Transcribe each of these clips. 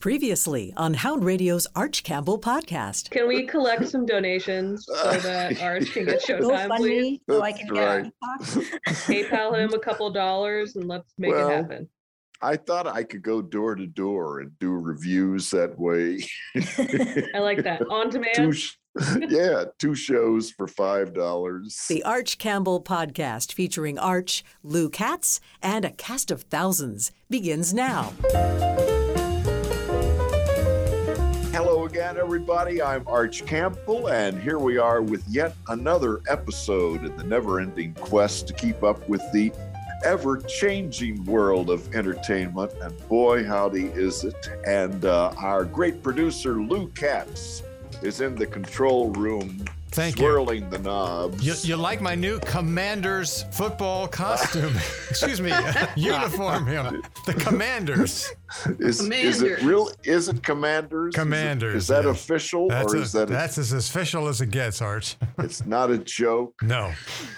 Previously on Hound Radio's Arch Campbell podcast. Can we collect some donations so uh, that Arch can get showtime, please? so I can That's get right. on PayPal him a couple dollars and let's make Well, it happen. I thought I could go door to door and do reviews that way. I like that. On two, demand. sh- yeah, two shows for five dollars. The Arch Campbell podcast featuring Arch, Lou Katz, and a cast of thousands begins now. Again, everybody. I'm Arch Campbell, and here we are with yet another episode in the never-ending quest to keep up with the ever-changing world of entertainment. And boy, howdy is it! And uh, our great producer Lou Katz is in the control room, Thank you. swirling the knobs. You, you like my new Commanders football costume? Excuse me, uniform. Him, the Commanders. Is, is it Commanders. real? Is it commanders? Commanders, Is, that yeah. official, That's, or a- is that? A, that's as official as it gets, Arch. it's not a joke. No.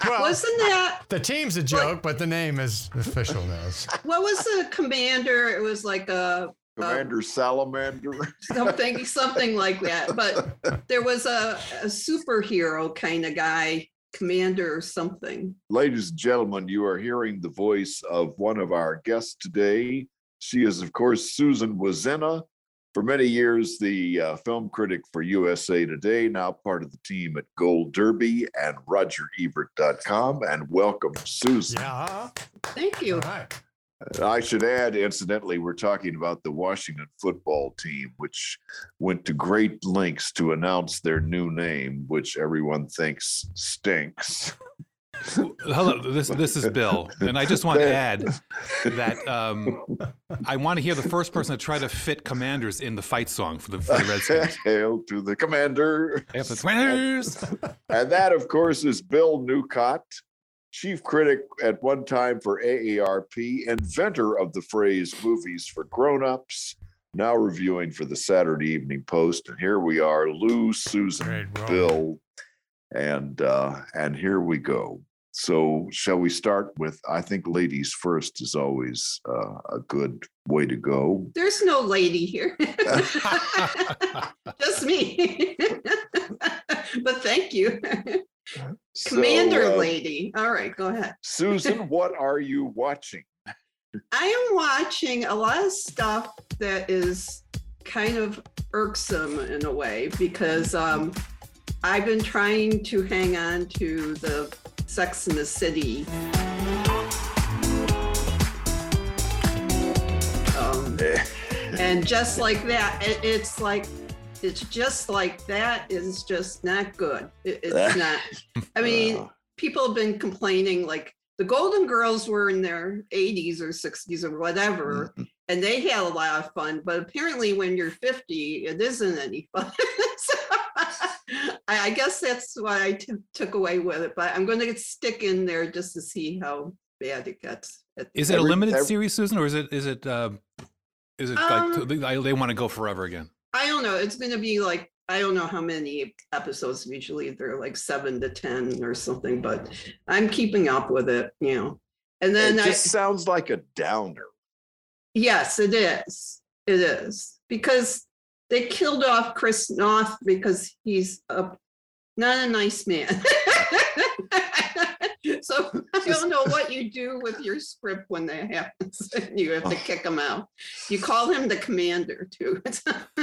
Well, Wasn't that the team's a joke, but the name is official now. what was the commander? It was like a Commander Salamander. something, something like that. But there was a, a superhero kind of guy, commander or something. Ladies and gentlemen, you are hearing the voice of one of our guests today. She is, of course, Susan Wloszczyna. For many years, the uh, film critic for USA Today, now part of the team at Gold Derby and RogerEbert.com. And welcome, Susan. Yeah. Thank you. And I should add, incidentally, we're talking about the Washington football team, which went to great lengths to announce their new name, which everyone thinks stinks. Hello, this this is Bill, and I just want to add that um, I want to hear the first person to try to fit Commanders in the fight song for the, for the Redskins. Hail to the commander. Yep, the Commanders. And that, of course, is Bill Newcott, chief critic at one time for AARP, inventor of the phrase movies for grown-ups, now reviewing for the Saturday Evening Post. And here we are, Lou, Susan, Great. Bill, and uh, and here we go. So, shall we start with? I think ladies first is always uh, a good way to go. There's no lady here. Just me. but thank you. Commander So, uh, lady. All right, go ahead. Susan, what are you watching? I am watching a lot of stuff that is kind of irksome in a way because um, I've been trying to hang on to the Sex in the City. Um, and just like that, it, it's like it's just like that is just not good. It- it's not. I mean, people have been complaining like the Golden Girls were in their 80s or 60s or whatever, and they had a lot of fun. But apparently, when you're 50, it isn't any fun. So, I, I guess that's what I t- took away with it. But I'm going to stick in there just to see how bad it gets. Is it a limited every- series, Susan, or is it is it uh, is it Um, like they, they want to go forever again? I don't know. It's going to be like I don't know how many episodes. Usually they're like seven to ten or something. But I'm keeping up with it, you know. And then it I, just sounds like a downer. Yes, it is. It is because they killed off Chris Noth because he's a not a nice man. so I don't know what you do with your script when that happens. you have to kick him out. You call him the commander too.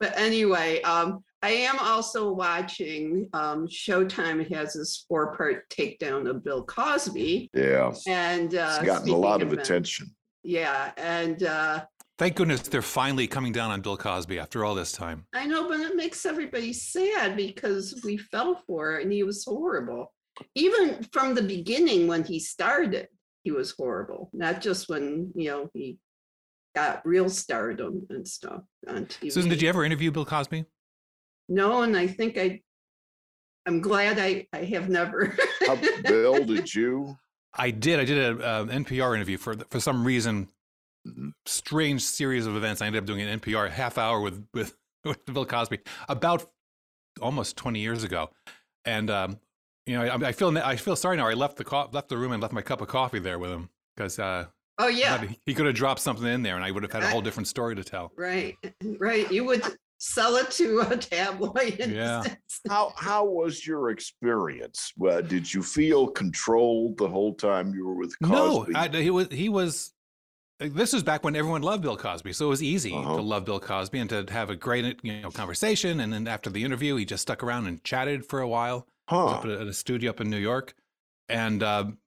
but anyway, um, I am also watching. Um, Showtime has this four-part takedown of Bill Cosby, Yeah, and uh, it's gotten a lot of that- attention. yeah, and uh, Thank goodness they're finally coming down on Bill Cosby after all this time. I know, but it makes everybody sad because we fell for it and he was horrible. Even from the beginning when he started, he was horrible. Not just when you know he got real stardom and stuff on TV. Susan, did you ever interview Bill Cosby? No, and I think I. I'm glad I I have never. How, Bill, did you? I did. I did an uh, NPR interview for for some reason, strange series of events. I ended up doing an NPR half hour with with, with Bill Cosby about almost twenty years ago, and um, you know I, I feel I feel sorry now. I left the co- left the room and left my cup of coffee there with him because uh, Oh yeah, But he could have dropped something in there, and I would have had a whole different story to tell. right, right. You would sell it to a tabloid. Yeah. How how was your experience? Well, did you feel controlled the whole time you were with Cosby? No, I, he was. He was. This was back when everyone loved Bill Cosby, so it was easy Uh-huh. to love Bill Cosby and to have a great, you know, conversation. And then after the interview, he just stuck around and chatted for a while. Huh? up at a, studio up in New York, and um,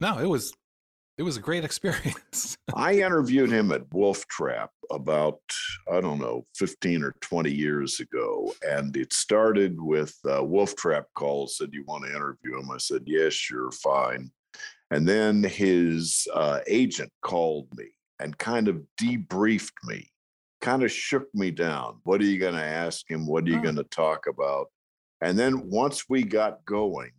no, it was it was a great experience. I interviewed him at Wolf Trap about, I don't know, 15 or 20 years ago. And it started with uh, Wolf Trap calls, said, You want to interview him? I said, Yes, sure, fine. And then his uh, agent called me and kind of debriefed me, kind of shook me down. What are you going to ask him? What are you Oh. going to talk about? And then once we got going,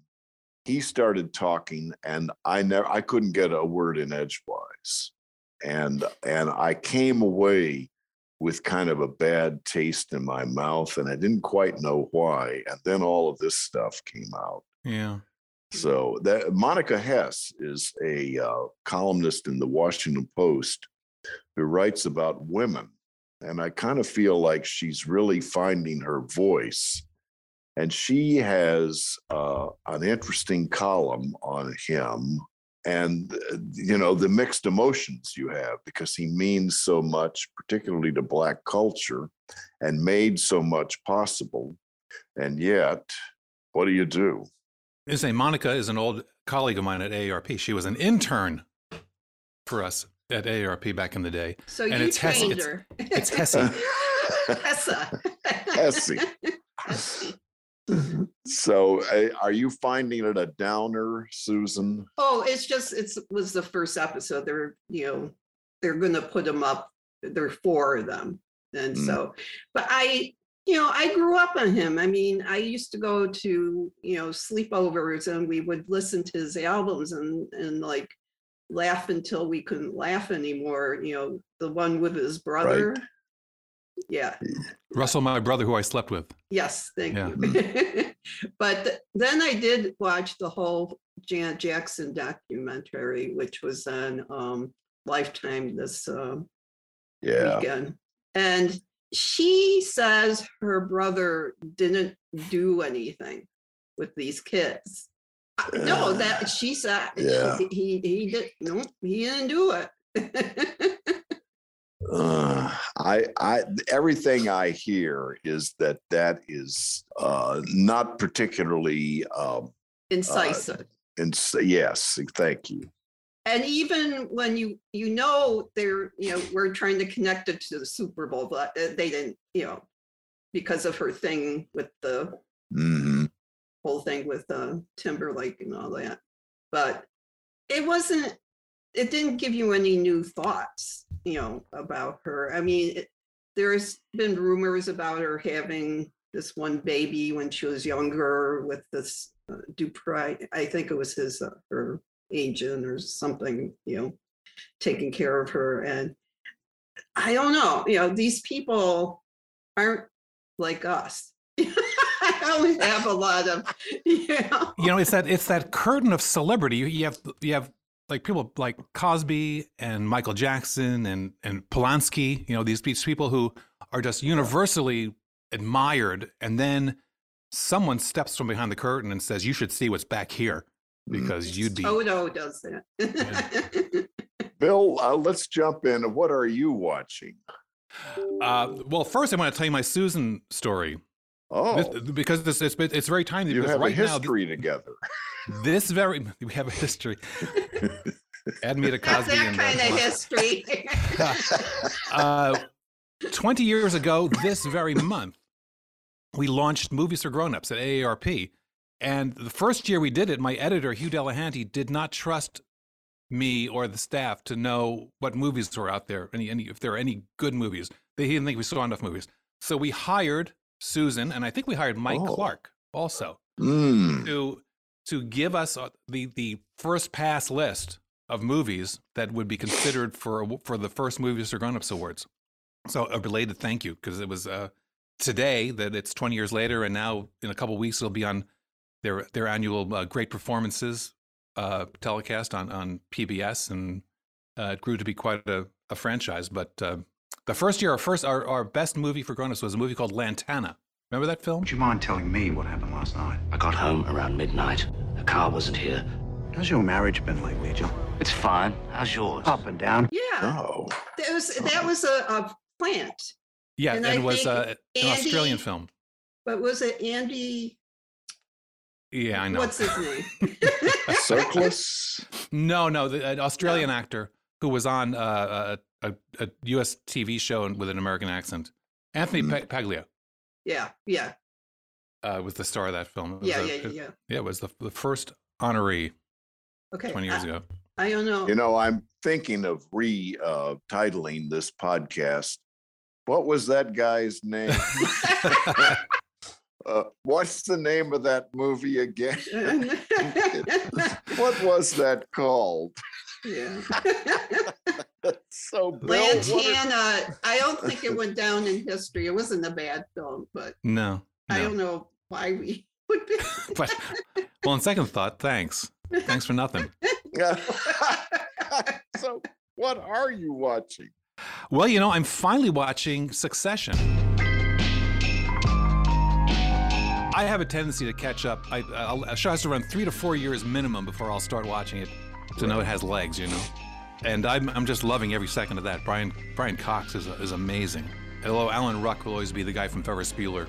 he started talking and i never i couldn't get a word in edgewise. And and i came away with kind of a bad taste in my mouth and i didn't quite know why and then all of this stuff came out. Yeah, so that monica hess is a uh, columnist in the washington post who writes about women and i kind of feel like she's really finding her voice and she has uh, an interesting column on him and uh, you know the mixed emotions you have because he means so much particularly to black culture and made so much possible and yet what do you do his name Monica is an old colleague of mine at AARP. She was an intern for us at AARP back in the day. So And you it's trained it's- her. It's Hesse. Hessa. Hesse. Hesse. so uh, are you finding it a downer susan Oh, it's just it's was the first episode. They're you know they're gonna put them up. There are four of them, and Mm. so, but I you know I grew up on him. I mean, I used to go to you know sleepovers, and we would listen to his albums and and like laugh until we couldn't laugh anymore. You know, the one with his brother. Yeah. Russell, my brother, who I slept with. Yes, thank Yeah. you. but th- then I did watch the whole Janet Jackson documentary, which was on um, Lifetime this uh, yeah weekend. And she says her brother didn't do anything with these kids. Uh, No, that she said Yeah. he, he he did no, he didn't do it. Uh, I, I, everything I hear is that that is uh, not particularly, um, Incisive. and yes, thank you. and even when you you know they're you know we're trying to connect it to the super bowl but uh, they didn't you know because of her thing with the hmm whole thing with uh timberlake and all that but it wasn't it didn't give you any new thoughts you know about her i mean it, there's been rumors about her having this one baby when she was younger with this uh, Dupri. I think it was his uh, her agent or something, you know, taking care of her. And I don't know, you know, these people aren't like us. I don't have a lot of, you know. You know, it's that it's that curtain of celebrity. You have you have like people like Cosby and Michael Jackson and and Polanski. You know, these these people who are just universally admired, and then someone steps from behind the curtain and says, "You should see what's back here," because you'd be. Toto does that. Bill, uh, let's jump in. What are you watching? Uh, well, first I want to tell you my Susan story Oh, This- because this it's it's very timely. you because have a right now, history together. This very we have a history. Add me to Not Cosby that and kind uh, of history. uh, 20 years ago this very month we launched movies for grown-ups at aarp and the first year we did it my editor hugh delehanty did not trust me or the staff to know what movies were out there any, any if there are any good movies they didn't think we saw enough movies so we hired susan and i think we hired mike Oh. clark also Mm. to to give us uh, the the first pass list of movies that would be considered for for the first movies for grown-ups awards. So a belated thank you because it was uh, today that it's 20 years later, and now in a couple weeks it'll be on their their annual uh, great performances uh, telecast on on PBS, and Uh, it grew to be quite a, a franchise. But uh, the first year, our first, our, our best movie for grown-ups was a movie called Lantana. Remember that film? Would you mind telling me what happened last night? I got home around midnight. The car wasn't here. How's your marriage been lately, Joe? It's fine. How's yours? Up and down. Yeah, Oh, that was that was a, a plant. Yeah, And and, it was think uh, an Australian film. But was it Andy? Yeah, I know. What's his name? A circus. No, no, the, an Australian actor who was on uh, a, a, a U.S. TV show with an American accent. Anthony Mm. Pa- Paglia yeah, yeah, uh, was the star of that film. Yeah, a- yeah, it- yeah, yeah. Yeah, it was the, the first honoree Okay. 20 years I, ago. I don't know. You know, I'm thinking of re uh, titling this podcast. What was that guy's name? uh, what's the name of that movie again? what was that called? yeah. so Bill, what is- Lantana. I don't think it went down in history. It wasn't a bad film, but no, I don't know why we would be. But well, on second thought, thanks. Thanks for nothing. so what are you watching? Well, you know, I'm finally watching Succession. I have a tendency to catch up. I, I'll, a show has to run three to four years minimum before I'll start watching it to know it has legs, you know. And I'm, I'm just loving every second of that. Brian Brian Cox is, is amazing. Although Alan Ruck will always be the guy from Ferris Bueller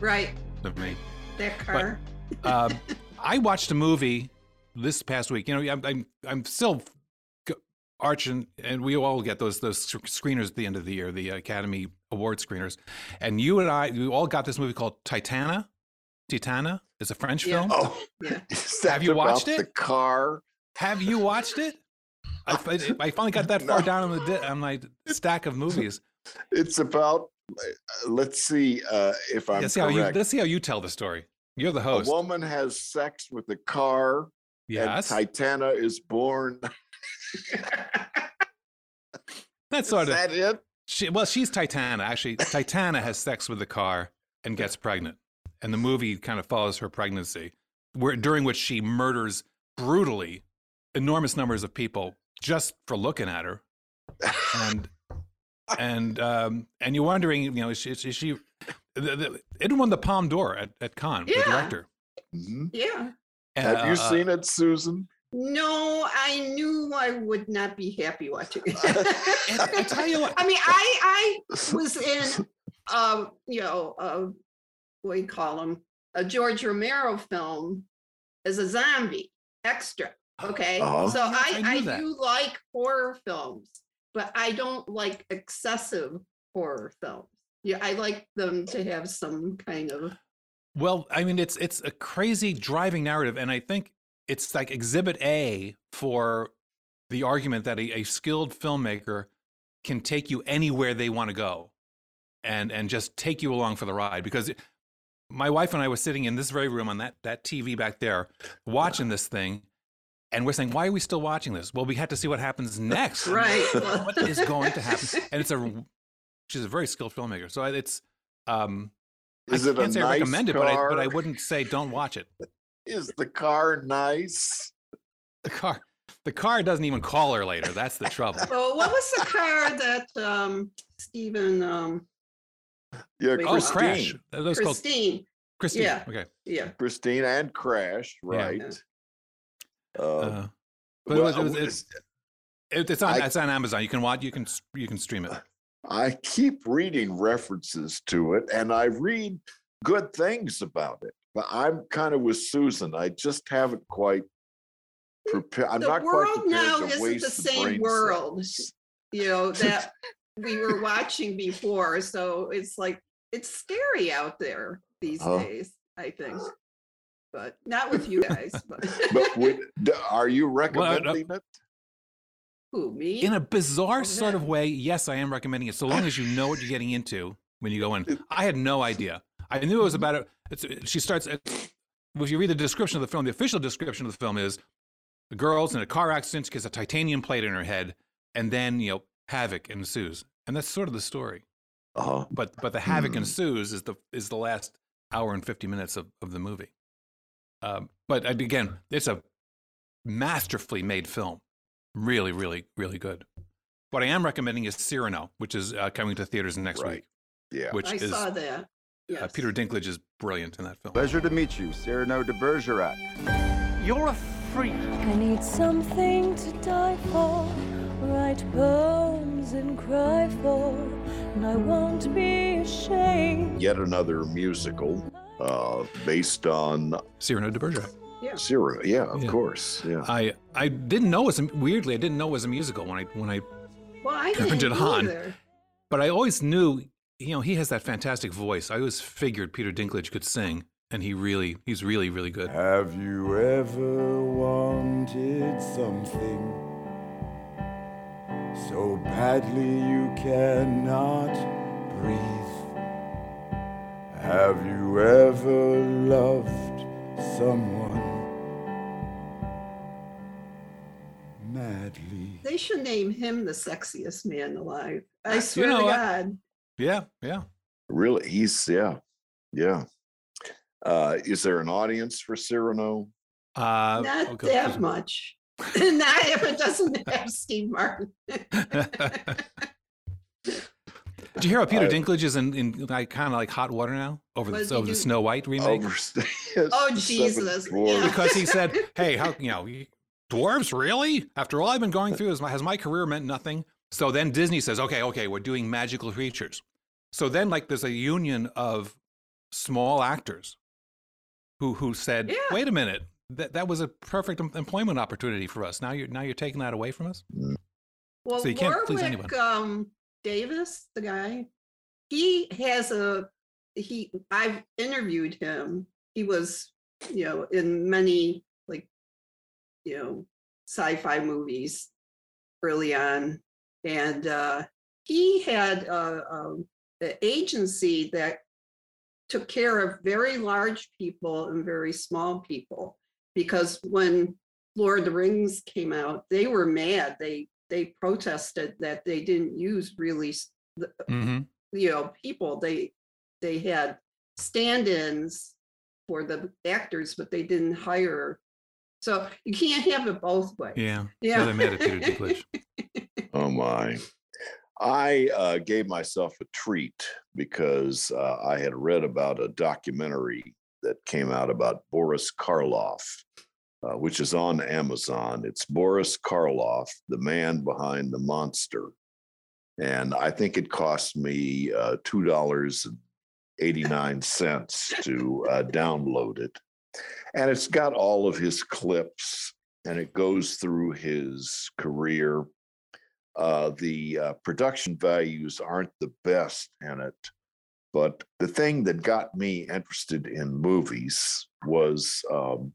right. of me. That car. Um, I watched a movie this past week. You know, I'm I'm, I'm still g- arching, and we all get those those screeners at the end of the year, the Academy Award screeners. And you and I, we all got this movie called Titana. Titana is a French Yeah. film. Oh, Yeah. is that Have you about it? The car. Have you watched it? I, I finally got that far No. down on the di- on my stack of movies. It's about. uh, Let's see uh, if I'm Let's see how you correct. let's see how you tell the story. You're the host. a woman has sex with a car, yes, and Titana is born. that's Is sort of. that it? She, well, she's Titana. Actually, Titana has sex with the car and gets pregnant, and the movie kind of follows her pregnancy, where during which she murders brutally enormous numbers of people just for looking at her, and and um, and you're wondering, you know, is she, is she the, the, it won the Palme d'Or at, at Cannes, the Yeah. director. Mhm. yeah. Have you Uh, seen it, Susan? No, I knew I would not be happy watching it. I tell you what- I mean, I I was in, um, you know, uh, what do you call them? A George Romero film as a zombie extra. Okay, Oh. so Yeah, I I I, do like horror films, but I don't like excessive horror films. Yeah, I like them to have some kind of Well, I mean, it's it's a crazy driving narrative, and I think it's like Exhibit A for the argument that a, a skilled filmmaker can take you anywhere they want to go, and and just take you along for the ride. Because my wife and I were sitting in this very room on that that TV back there, watching this thing, and we're saying, "Why are we still watching this?" Well, we had to see what happens next. right. what is going to happen? And it's a she's a very skilled filmmaker, so it's. Um, Is I it a can't say nice I recommend it, but I, but I wouldn't say don't watch it. Is the car nice? The car, the car doesn't even call her later. That's the trouble. Oh, what was the car that um Stephen um Yeah, Wait, Oh, Christine. Crash. That was called Christine? Christine. yeah. Okay. Yeah. Christine and Crash, right? Uh, Uh, but it was- it was- it's, it, it's on I- it's on Amazon. You can watch. You can you can stream it. I keep reading references to it and I read good things about it, but I'm kind of with Susan. I just haven't quite prepared. I'm The not quite world prepared now to isn't waste the same brain world. cells. You know, that we were watching before. So it's like it's scary out there these Huh. days, I think. But not with you guys. But, But would, are you uh, recommending it? who me? In a bizarre Oh, sort of way, yes, I am recommending it. So long as you know what you're getting into when you go in. I had no idea. I knew it was about it. It's, she starts. If you read the description of the film, the official description of the film is the girl's in a car accident, gets a titanium plate in her head, and then you know havoc ensues, and that's sort of the story. Uh-huh. But but the havoc Hmm. ensues is the is the last hour and fifty minutes of, of the movie. Um, but uh, again, it's a masterfully made film, Really, really, really good. What I am recommending is Cyrano, which is uh, coming to theaters next Right. week. Yeah. Which I is saw that. uh, Peter Dinklage is brilliant in that film. Pleasure to meet you, Cyrano de Bergerac. You're a freak. I need something to die for, write poems and cry for, and I won't be ashamed. Yet another musical uh, based on Cyrano de Bergerac. Cyrano. Yeah, of Yeah. course. Yeah. I I didn't know it was a, weirdly I didn't know it was a musical when I when I Well, I Turned didn't it on. but I always knew you know he has that fantastic voice. I always figured Peter Dinklage could sing, and he really he's really really good. Have you ever wanted something so badly you cannot breathe? Have you ever loved someone madly? They should name him the sexiest man alive. I You swear know to what? God. Yeah, yeah. Really, he's yeah, yeah. Uh, is there an audience for Cyrano? Uh, Not okay. that much. Not if it doesn't have Steve Martin. Did you hear how Peter I- Dinklage is in, in like kind of like hot water now over the over he the do? Snow White remake? Over, Oh, Seven Jesus, yeah. because he said, "Hey, how you know dwarves really? After all I've been going through, has my, has my career meant nothing?" So then Disney says, "Okay, okay, we're doing magical creatures." So then, like, there's a union of small actors who who said, Yeah. "Wait a minute, that that was a perfect employment opportunity for us. Now you're now you're taking that away from us." Well, So you can't please Warwick um, Davis, the guy, he has a he. I've interviewed him. He was, you know, in many like, you know, sci-fi movies early on, and uh, he had a, um, an agency that took care of very large people and very small people because when Lord of the Rings came out, they were mad. They they protested that they didn't use really, Mm-hmm. you know, people. They they had stand-ins for the actors, but they didn't hire. So you can't have it both ways. Yeah, Yeah. So they made it Peter Dinklage. Oh my. I uh, gave myself a treat because uh, I had read about a documentary that came out about Boris Karloff, uh, which is on Amazon. It's Boris Karloff, the man behind the monster. And I think it cost me uh, $2.89 to uh, download it. And it's got all of his clips and it goes through his career uh, the uh, production values aren't the best in it. But the thing that got me interested in movies was um,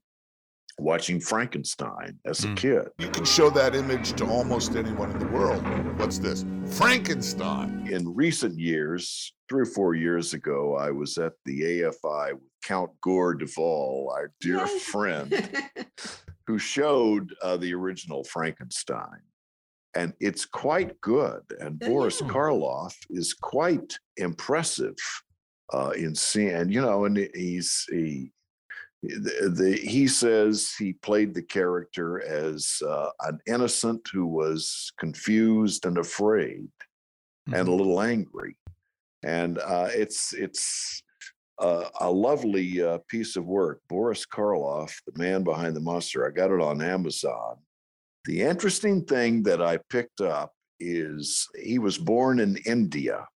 watching Frankenstein as a Mm. kid. You can show that image to almost anyone in the world. What's this? Frankenstein. In recent years, three or four years ago, I was at the AFI with Count Gore de Vol, our dear Yay. friend, who showed uh, the original Frankenstein. And it's quite good. And Yeah, Boris. Karloff is quite impressive uh, in seeing, and you know, and he's he. The, the, he says he played the character as uh, an innocent who was confused and afraid and a little angry, and uh, it's it's uh, a lovely uh, piece of work. Boris Karloff, the man behind the monster. I got it on Amazon. The interesting thing that I picked up is he was born in India,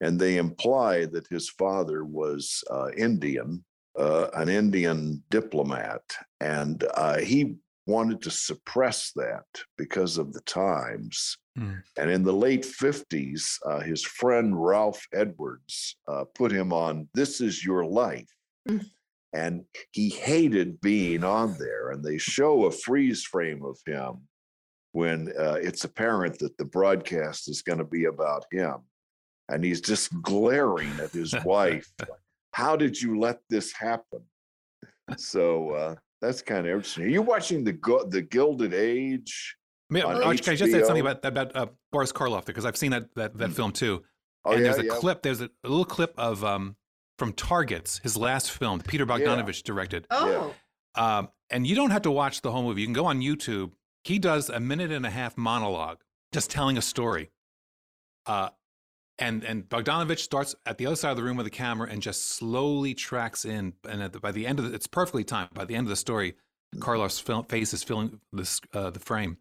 and they imply that his father was uh, Indian, uh, an Indian diplomat, and uh, he wanted to suppress that because of the times. Mm. And in the late 50s, uh, his friend Ralph Edwards uh, put him on This Is Your Life. Mm. And he hated being on there. And they show a freeze frame of him when uh, it's apparent that the broadcast is going to be about him. And he's just glaring at his wife. How did you let this happen? So uh, that's kind of interesting. Are you watching the the Gilded Age? May- on Arch, can I just say something about about uh, Boris Karloff because I've seen that that, that film too. Oh, and yeah, there's a yeah. clip. There's a, a little clip of um from Targets, his last film, that Peter Bogdanovich directed. oh, Um, and you don't have to watch the whole movie. You can go on YouTube he does a minute and a half monologue, just telling a story. Uh, and and Bogdanovich starts at the other side of the room with the camera and just slowly tracks in. And at the, by the end of the, it's perfectly timed. By the end of the story, Karloff's fil- face is filling this uh, the frame.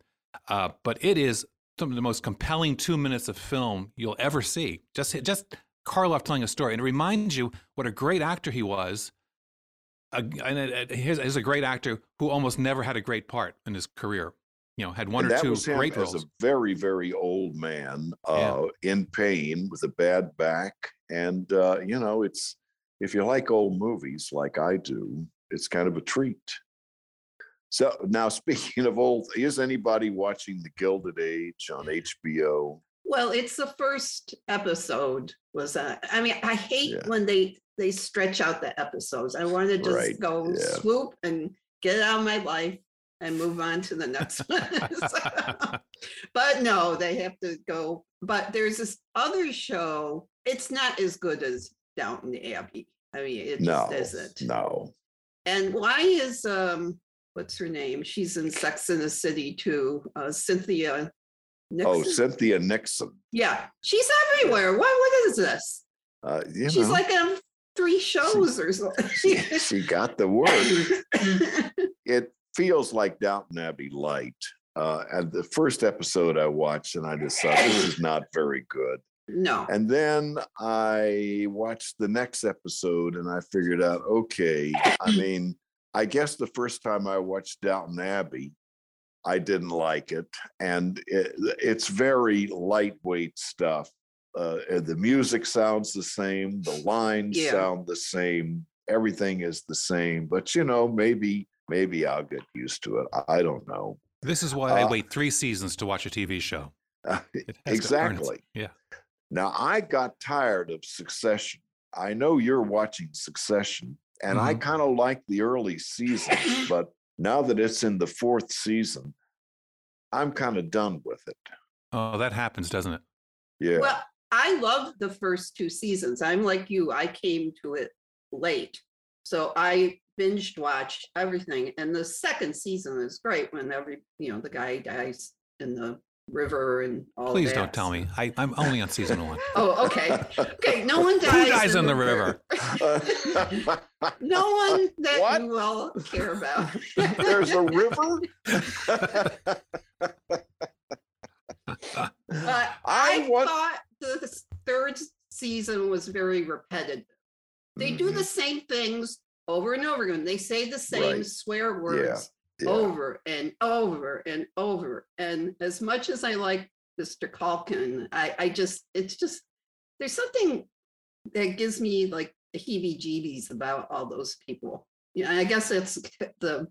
Uh, but it is some of the most compelling two minutes of film you'll ever see. Just just Karloff telling a story, and it reminds you what a great actor he was. Uh, and it, it, he's, he's a great actor who almost never had a great part in his career. You know, had one And or that two was him great as a very, very old man, uh, in pain with a bad back, and uh, you know, it's if you like old movies like I do, it's kind of a treat. So now, speaking of old, is anybody watching The Gilded Age on HBO? Well, it's the first episode was that. I mean, I hate Yeah. when they they stretch out the episodes. I want to just Right, go yeah. swoop and get out of my life and move on to the next one. But no, they have to go. But there's this other show. It's not as good as Downton Abbey. I mean, it No, just isn't. no. And why is um what's her name? She's in Sex in the City too. Uh, Cynthia. Oh, Cynthia Nixon. Yeah, she's everywhere. What what is this? Uh, you She's know, like in three shows or something. she got the word. it feels like Downton Abbey light. Uh, and the first episode I watched, and I just thought this is not very good. no. And then I watched the next episode, and I figured out, okay, I mean, I guess the first time I watched Downton Abbey, I didn't like it, and it, it's very lightweight stuff. Uh, the music sounds the same, the lines Yeah. sound the same, everything is the same. But you know, maybe maybe I'll get used to it. I, I don't know. This is why I Uh, wait three seasons to watch a TV show. It has to earn its- exactly. Yeah. Now I got tired of Succession. I know you're watching Succession, and I Mhm. kind of like the early seasons, but now that it's in the fourth season, I'm kind of done with it. Oh, that happens, doesn't it? Yeah. Well, I love the first two seasons. I'm like you. I came to it late. So I binged watched everything. And the second season is great when every, you know, the guy dies in the river and all Please that. don't tell me. I, I'm only on season one. Oh, okay. Okay. No one dies. Who dies in the river? no one that What? you will care about. There's a river. But I I, want- thought the third season was very repetitive. They do Mm-hmm. the same things over and over again. They say the same Right. swear words yeah. over and over and over. And as much as I like Mr. Culkin, I, I just, it's just, there's something that gives me like the heebie jeebies about all those people. Yeah, I guess it's the,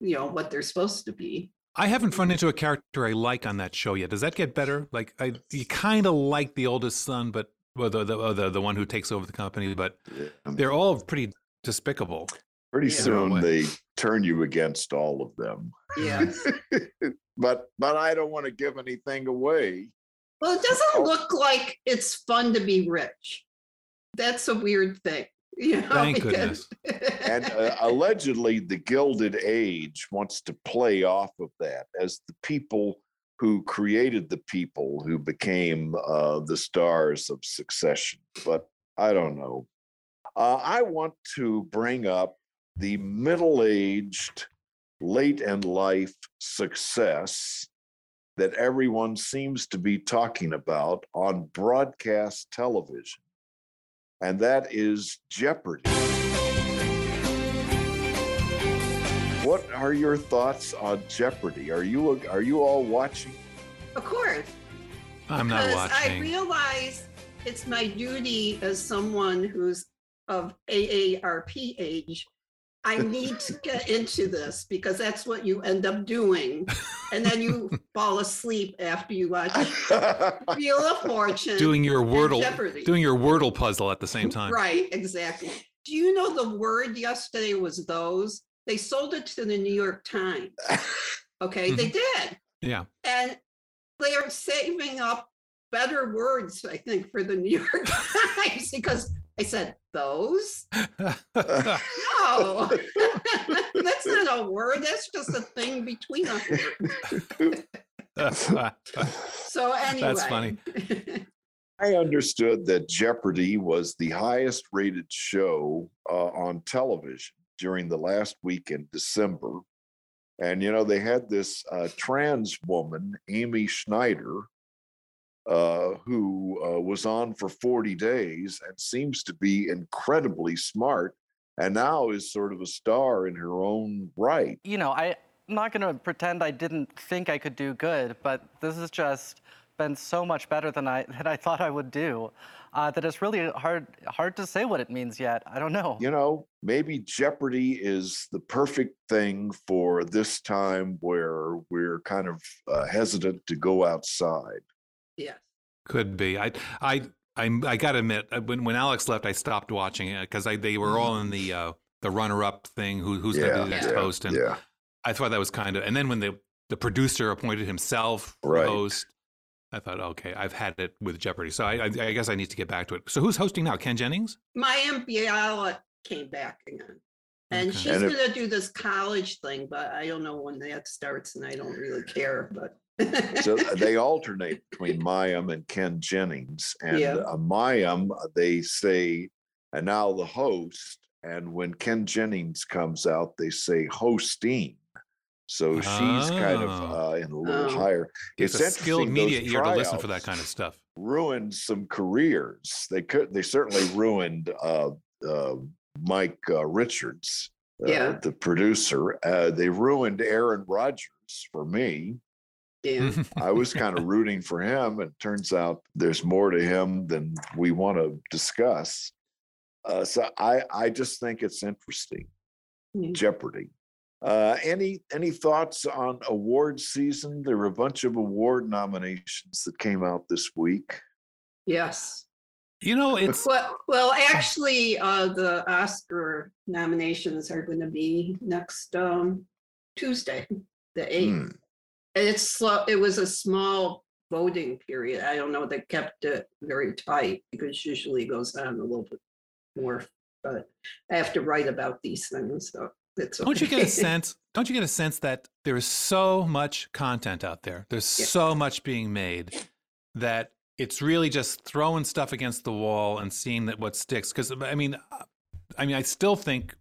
you know, what they're supposed to be. I haven't run into a character I like on that show yet. Does that get better? Like, I you kind of like the oldest son, but well, the, the the the one who takes over the company, but they're all pretty despicable. Pretty Yeah. soon they turn you against all of them. Yeah. But but I don't want to give anything away. Well, it doesn't Oh. look like it's fun to be rich. That's a weird thing. You know, Thank because- And uh, allegedly, the Gilded Age wants to play off of that as the people who created the people who became uh, the stars of Succession. But I don't know. Uh, I want to bring up the middle aged, late in life success that everyone seems to be talking about on broadcast television, and that is Jeopardy. What are your thoughts on Jeopardy? Are you are you all watching? of course. I'm not because I realize it's my duty as someone who's of AARP age. I need to get into this because that's what you end up doing. And then you fall asleep after you watch Wheel of Fortune. doing your Wordle, Jeopardy. doing your Wordle puzzle at the same time. Right, exactly. Do you know the word yesterday was those? They sold it to the New York Times. Okay, they mm-hmm. did. Yeah. And they are saving up better words, I think, for the New York Times because I said those. No, No, that's not a word. That's just a thing between us. So anyway. That's funny. I understood that Jeopardy was the highest rated show uh, on television during the last week in December. And, you know, they had this uh, trans woman, Amy Schneider, uh, who uh, was on for 40 days and seems to be incredibly smart and now is sort of a star in her own right. You know, I, I'm not going to pretend I didn't think I could do good, but this has just been so much better than I than I thought I would do. Uh, that it's really hard hard to say what it means yet. I don't know. You know, maybe Jeopardy is the perfect thing for this time where we're kind of uh, hesitant to go outside. Yes. Could be. I I I I gotta admit, uh, when when Alex left, I stopped watching it because I they were all in the uh, the runner up thing. Who who's gonna be the next yeah, host? And yeah. I thought that was kind of. And then when the the producer appointed himself Right. host, I thought, okay, I've had it with Jeopardy, so I, I I guess I need to get back to it. So who's hosting now? Ken Jennings? Mayim Bialik came back again. And Okay. she's gonna do this college thing, but I don't know when that starts and I don't really care, but. So they alternate between Mayim and Ken Jennings. And Yeah. uh, Mayim, uh, they say, and now the host. And when Ken Jennings comes out, they say hosting. So she's kind of Oh. uh, in a little Oh. higher. It's a skilled interesting, media those ear to listen for that kind of stuff. Ruined some careers. They could. They certainly ruined uh, uh, Mike uh, Richards, uh, Yeah. the producer. Uh, they ruined Aaron Rodgers for me. Yeah. I was kind of rooting for him, It turns out there's more to him than we want to discuss. Uh, so I, I just think it's interesting. Mm. Jeopardy. Uh, any any thoughts on award season? There were a bunch of award nominations that came out this week. Yes. You know, it's Well, well, actually, uh, the Oscar nominations are gonna be next, um, Tuesday, the eighth. Hmm. It's slow, it was a small voting period. I don't know, they kept it very tight because usually it goes on a little bit more. But I have to write about these things, so it's. Don't you get a sense? Don't you get a sense that there is so much content out there? There's Yeah. so much being made that it's really just throwing stuff against the wall and seeing that what sticks. Because I mean, I mean, I still think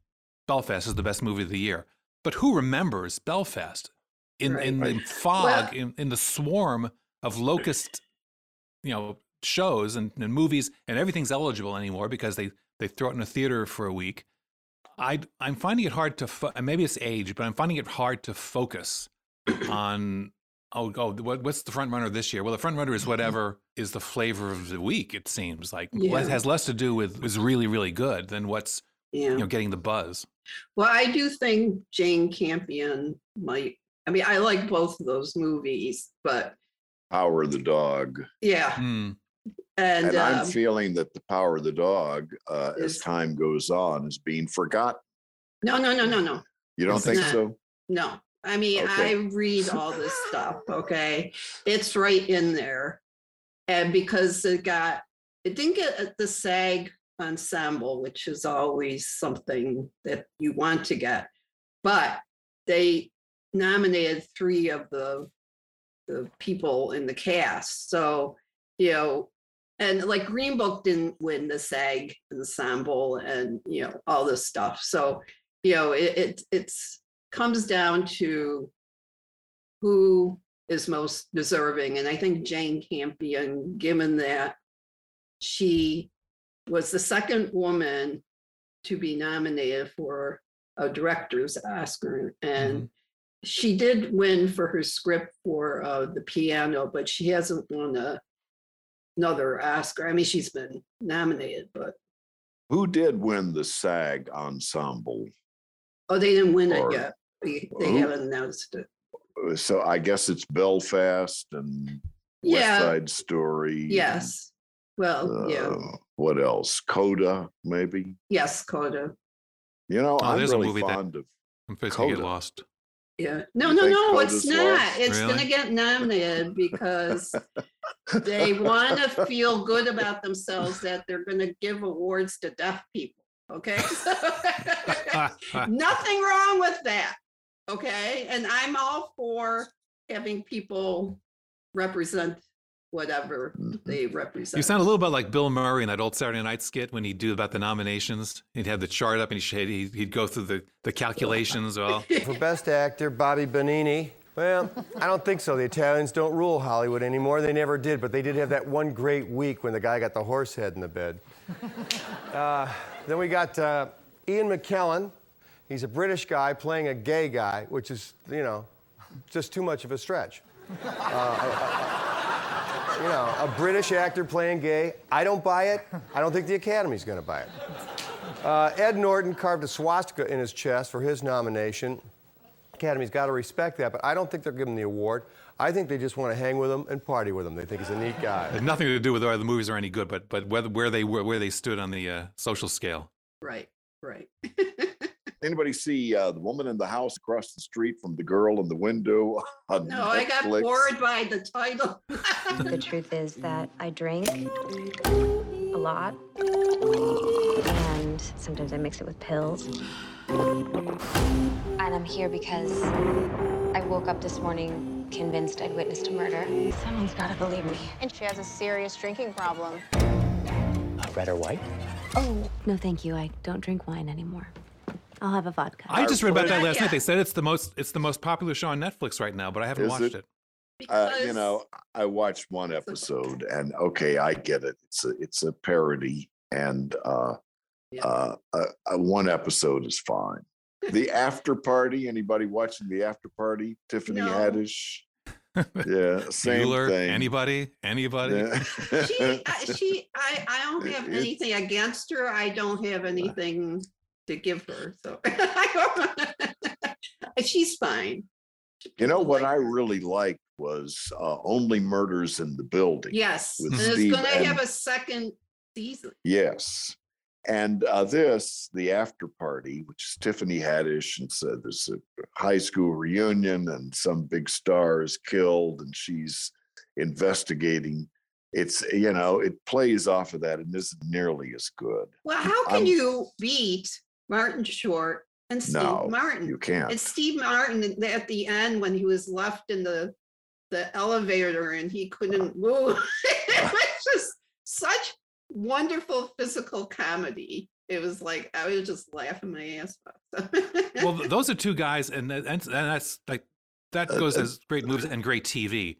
Belfast is the best movie of the year. But who remembers Belfast in Right. in the Right. fog, Well- in, in the swarm of locust, you know, shows and, and movies, and everything's eligible anymore because they they throw it in a theater for a week. I I'm finding it hard to fo- maybe it's age, but I'm finding it hard to focus on oh oh what, what's the front runner this year? Well, the front runner is mm-hmm. whatever is the flavor of the week. It seems like It Yeah. has less to do with was really really good than what's Yeah. you know getting the buzz. Well, I do think Jane Campion might, I mean, I like both of those movies, but Power of the Dog. yeah. Hmm. And, And, I'm um, feeling that the Power of the Dog, uh, as time goes on, is being forgotten. no, no, no, no, no. You don't It's think not. so? No, I mean, Okay. I read all this stuff, okay? It's right in there. And because it got, it didn't get the SAG ensemble, which is always something that you want to get. But they nominated three of the, the people in the cast. So, you know, and like Green Book didn't win the SAG ensemble and, you know, all this stuff. So, you know, it, it it's comes down to who is most deserving. And I think Jane Campion, given that she was the second woman to be nominated for a director's Oscar. And mm-hmm. She did win for her script for uh, the piano, but she hasn't won a, another Oscar. I mean, she's been nominated, but Who did win the SAG ensemble? oh, they didn't win Or it yet. They, they haven't announced it. So I guess it's Belfast and West Yeah. Side Story. Yes. Well, yeah. uh, What else? Coda, maybe. Yes, Coda. You know, Oh, I'm there's a really movie that- fond of. I'm supposed to get Coda. lost. Yeah. No, You no, think no, it's not. lost? It's Really? gonna get nominated because they want to feel good about themselves that they're gonna give awards to deaf people. Okay. Nothing wrong with that. Okay. And I'm all for having people represent whatever they represent. You sound a little bit like Bill Murray in that old Saturday Night skit when he'd do about the nominations. He'd have the chart up and he'd, he'd, he'd go through the, the calculations. Well, For Best Actor, Bobby Benigni. Well, I don't think so. The Italians don't rule Hollywood anymore. They never did, but they did have that one great week when the guy got the horse head in the bed. Uh, then we got uh, Ian McKellen. He's a British guy playing a gay guy, which is, you know, just too much of a stretch. Uh, I- I- you know, a British actor playing gay. I don't buy it. I don't think the Academy's going to buy it. Uh, Ed Norton carved a swastika in his chest for his nomination. Academy's got to respect that, but I don't think they're giving him the award. I think they just want to hang with him and party with him. They think he's a neat guy. had nothing to do with whether the movies are any good, but but whether where they were where they stood on the uh, social scale. Right, right. Anybody see uh, the woman in the house across the street from the girl in the window on No, I got bored by the title. The truth is that I drink a lot, and sometimes I mix it with pills. And I'm here because I woke up this morning convinced I'd witnessed a murder. Someone's gotta believe me. And she has a serious drinking problem. Red or white? Oh, no, thank you. I don't drink wine anymore. I'll have a vodka. I just read about that Not last night. They said it's the most it's the most popular show on Netflix right now, but I haven't Is watched it? it. Uh, you know, I watched one episode, and okay, I get it. It's a it's a parody, and uh, uh, uh, uh, one episode is fine. The after party. Anybody watching the after party? Tiffany No. Haddish. Yeah, same Bueller, thing. anybody, anybody. Yeah. she, I, she, I, I don't have anything against her. I don't have anything to give her. So she's fine. You know what I really liked was uh, Only Murders in the Building. Yes, and it's going to have a second season. Yes. And uh, this, the after party, which is Tiffany Haddish, and so there's a high school reunion, and some big star is killed, and she's investigating. It's you know it plays off of that and isn't nearly as good. Well, how can I'm- you beat Martin Short and Steve No, Martin? you can't. And Steve Martin at the end when he was left in the the elevator and he couldn't move. it was just such wonderful physical comedy. It was like I was just laughing my ass off. well, those are two guys, and and, and that's like that Uh, goes uh, as great movies and great TV.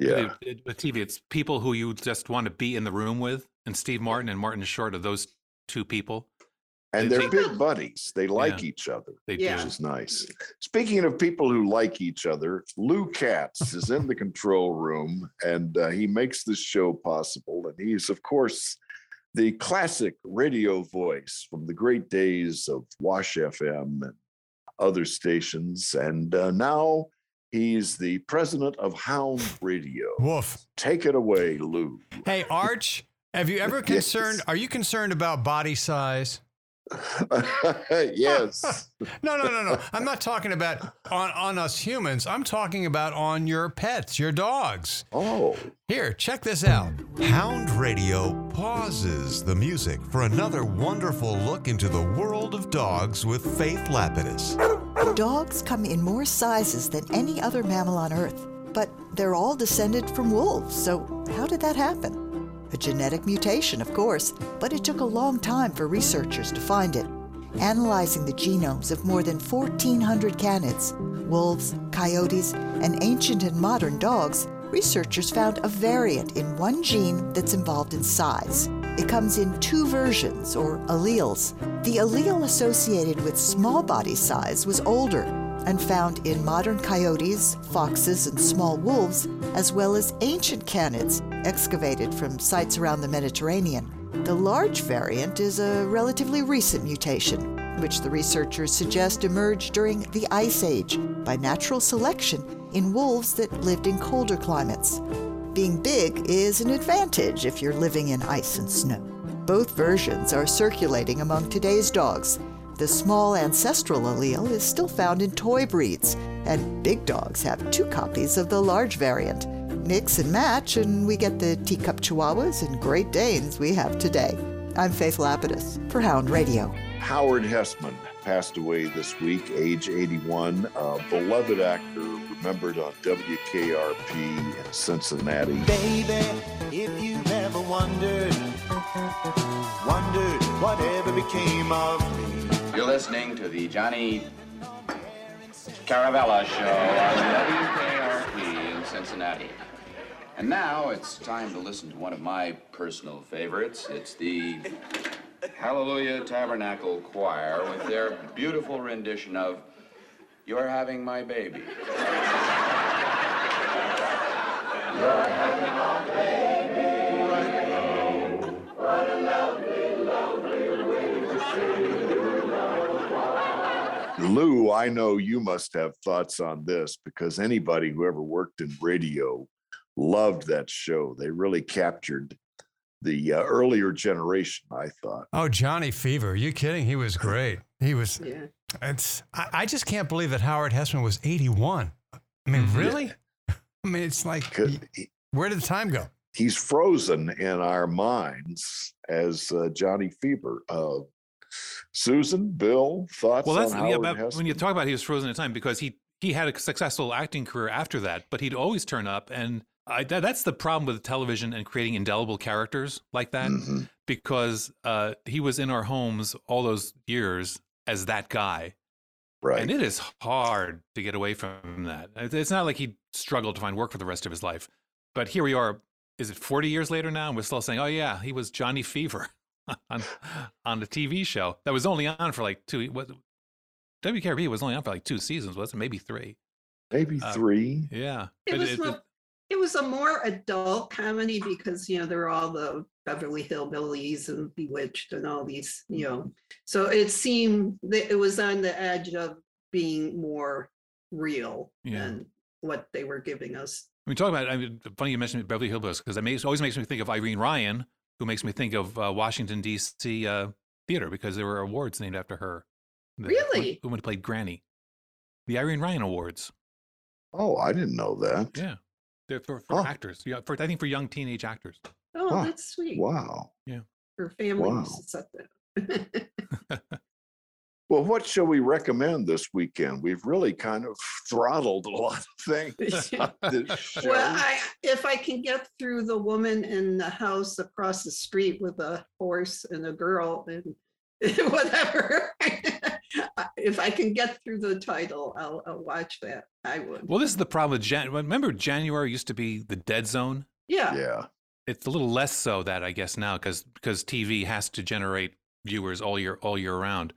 Yeah. It- it- with TV, it's people who you just want to be in the room with, and Steve Martin and Martin Short are those two people. And They they're big buddies. They like Yeah. each other, They which do. is nice. Speaking of people who like each other, Lou Katz is in the control room and uh, he makes this show possible. And he's, of course, the classic radio voice from the great days of Wash FM and other stations. And uh, now he's the president of Hound Radio. Woof. Take it away, Lou. Hey, Arch, have you ever concerned? Are you concerned about body size? yes. No, no, no, no. I'm not talking about on, on us humans. I'm talking about on your pets, your dogs. Oh. Here, check this out. Hound Radio pauses the music for another wonderful look into the world of dogs with Faith Lapidus. Dogs come in more sizes than any other mammal on Earth, but they're all descended from wolves, so how did that happen? A genetic mutation, of course, but it took a long time for researchers to find it. Analyzing the genomes of more than 1,400 canids, wolves, coyotes, and ancient and modern dogs, researchers found a variant in one gene that's involved in size. It comes in two versions, or alleles. The allele associated with small body size was older and found in modern coyotes, foxes, and small wolves, as well as ancient canids excavated from sites around the Mediterranean. The large variant is a relatively recent mutation, which the researchers suggest emerged during the Ice Age by natural selection in wolves that lived in colder climates. Being big is an advantage if you're living in ice and snow. Both versions are circulating among today's dogs. The small ancestral allele is still found in toy breeds, and big dogs have two copies of the large variant. Mix and match, and we get the teacup chihuahuas and Great Danes we have today. I'm Faith Lapidus for Hound Radio. Howard Hesseman passed away this week, age 81. A beloved actor, remembered on WKRP in Cincinnati. Baby, if you've ever wondered, wondered whatever became of me. You're listening to the Johnny Caravella Show on WKRP in Cincinnati. And now it's time to listen to one of my personal favorites. It's the Hallelujah Tabernacle Choir with their beautiful rendition of You're Having My Baby. You're having my baby. Oh, what a lovely Lou, I know you must have thoughts on this because anybody who ever worked in radio loved that show. They really captured the uh, earlier generation, I thought. Oh, Johnny Fever. Are you kidding? He was great. He was. Yeah. It's. I, I just can't believe that Howard Hesseman was 81. I mean, Mm-hmm. really? I mean, it's like, where did the time go? He's frozen in our minds as uh, Johnny Fever. Uh, Susan, Bill, thoughts Well, that's on yeah, Howard when you talk about he was frozen in time because he he had a successful acting career after that, but he'd always turn up, and I, that, that's the problem with television and creating indelible characters like that, Mm-hmm. because uh, he was in our homes all those years as that guy, right? And it is hard to get away from that. It's not like he struggled to find work for the rest of his life, but here we are. Is it forty years later now, and we're still saying, "Oh yeah, he was Johnny Fever." on on the TV show that was only on for like two. What WKRP was only on for like two seasons, wasn't it? Maybe three. Maybe Uh, three. Yeah. It But was, it- mo- it was a more adult comedy because, you know, there were all the Beverly Hillbillies and Bewitched and all these, you know. So it seemed that it was on the edge of being more real Yeah. than what they were giving us. I mean, talk about. I mean, funny you mentioned Beverly Hillbillies because it makes, always makes me think of Irene Ryan, who makes me think of uh, Washington D.C. Uh, theater because there were awards named after her. The- Really? Who, who played Granny? The Irene Ryan Awards. Oh, I didn't know that. Yeah, they're for, for Oh. actors. Yeah, for I think for young teenage actors. Oh, Huh. that's sweet. Wow. Yeah. Her family Wow. used to set that. Well, what shall we recommend this weekend? We've really kind of throttled a lot of things. on this show. Well, I, if I can get through the woman in the house across the street with a horse and a girl and whatever, if I can get through the title, I'll, I'll watch that. I would. Well, this is the problem with Jan. Remember, January used to be the dead zone. Yeah. Yeah. It's a little less so that I guess now because because TV has to generate viewers all year all year round.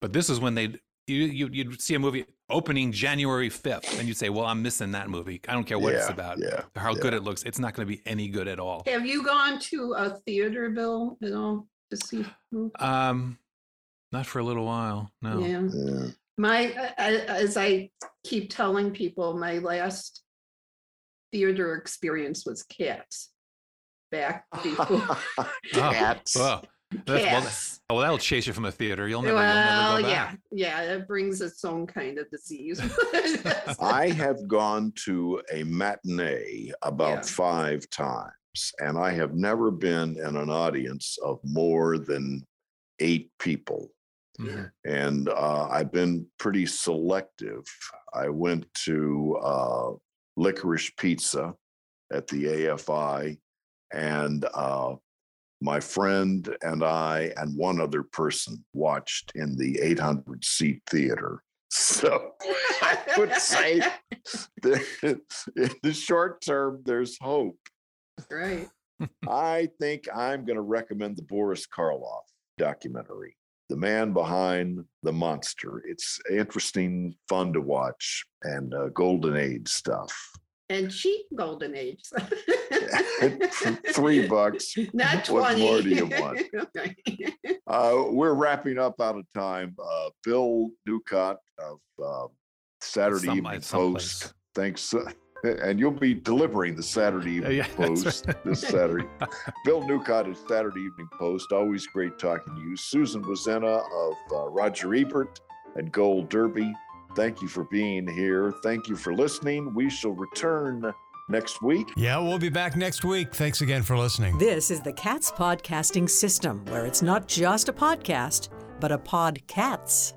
But this is when they you you you'd see a movie opening January fifth, and you'd say, "Well, I'm missing that movie. I don't care what it's about, yeah, or how good it looks. It's not going to be any good at all." Have you gone to a theater, Bill, at all to see? movies? Um, not for a little while. No. Yeah. My, I- I- as I keep telling people, my last theater experience was Cats. Back before. Oh, Cats. well, that's- well, oh, well, that'll chase you from a theater. You'll never, you'll Well, never go yeah, back. yeah, it brings its own kind of disease. I have gone to a matinee about five times, and I have never been in an audience of more than eight people. And uh, I've been pretty selective. I went to uh, Licorice Pizza at the AFI, and uh, my friend and I and one other person watched in the 800 seat theater. So I would say that in the short term, there's hope. right. I think I'm going to recommend the Boris Karloff documentary, The Man Behind the Monster. It's interesting, fun to watch, and uh, golden age stuff. And cheap golden age. Three bucks. Not What more do you want? Uh, we're wrapping up out of time. Uh, Bill Ducott of uh, Saturday Some- Evening someplace. Post. Thanks. uh, and you'll be delivering the Saturday Evening yeah, Post right. this Saturday. Bill Newcott of Saturday Evening Post. Always great talking to you. Susan Wloszczyna of uh, Roger Ebert and Gold Derby. Thank you for being here. Thank you for listening. We shall return next week. Yeah, we'll be back next week. Thanks again for listening. This is the Cats Podcasting System, where it's not just a podcast, but a podcats.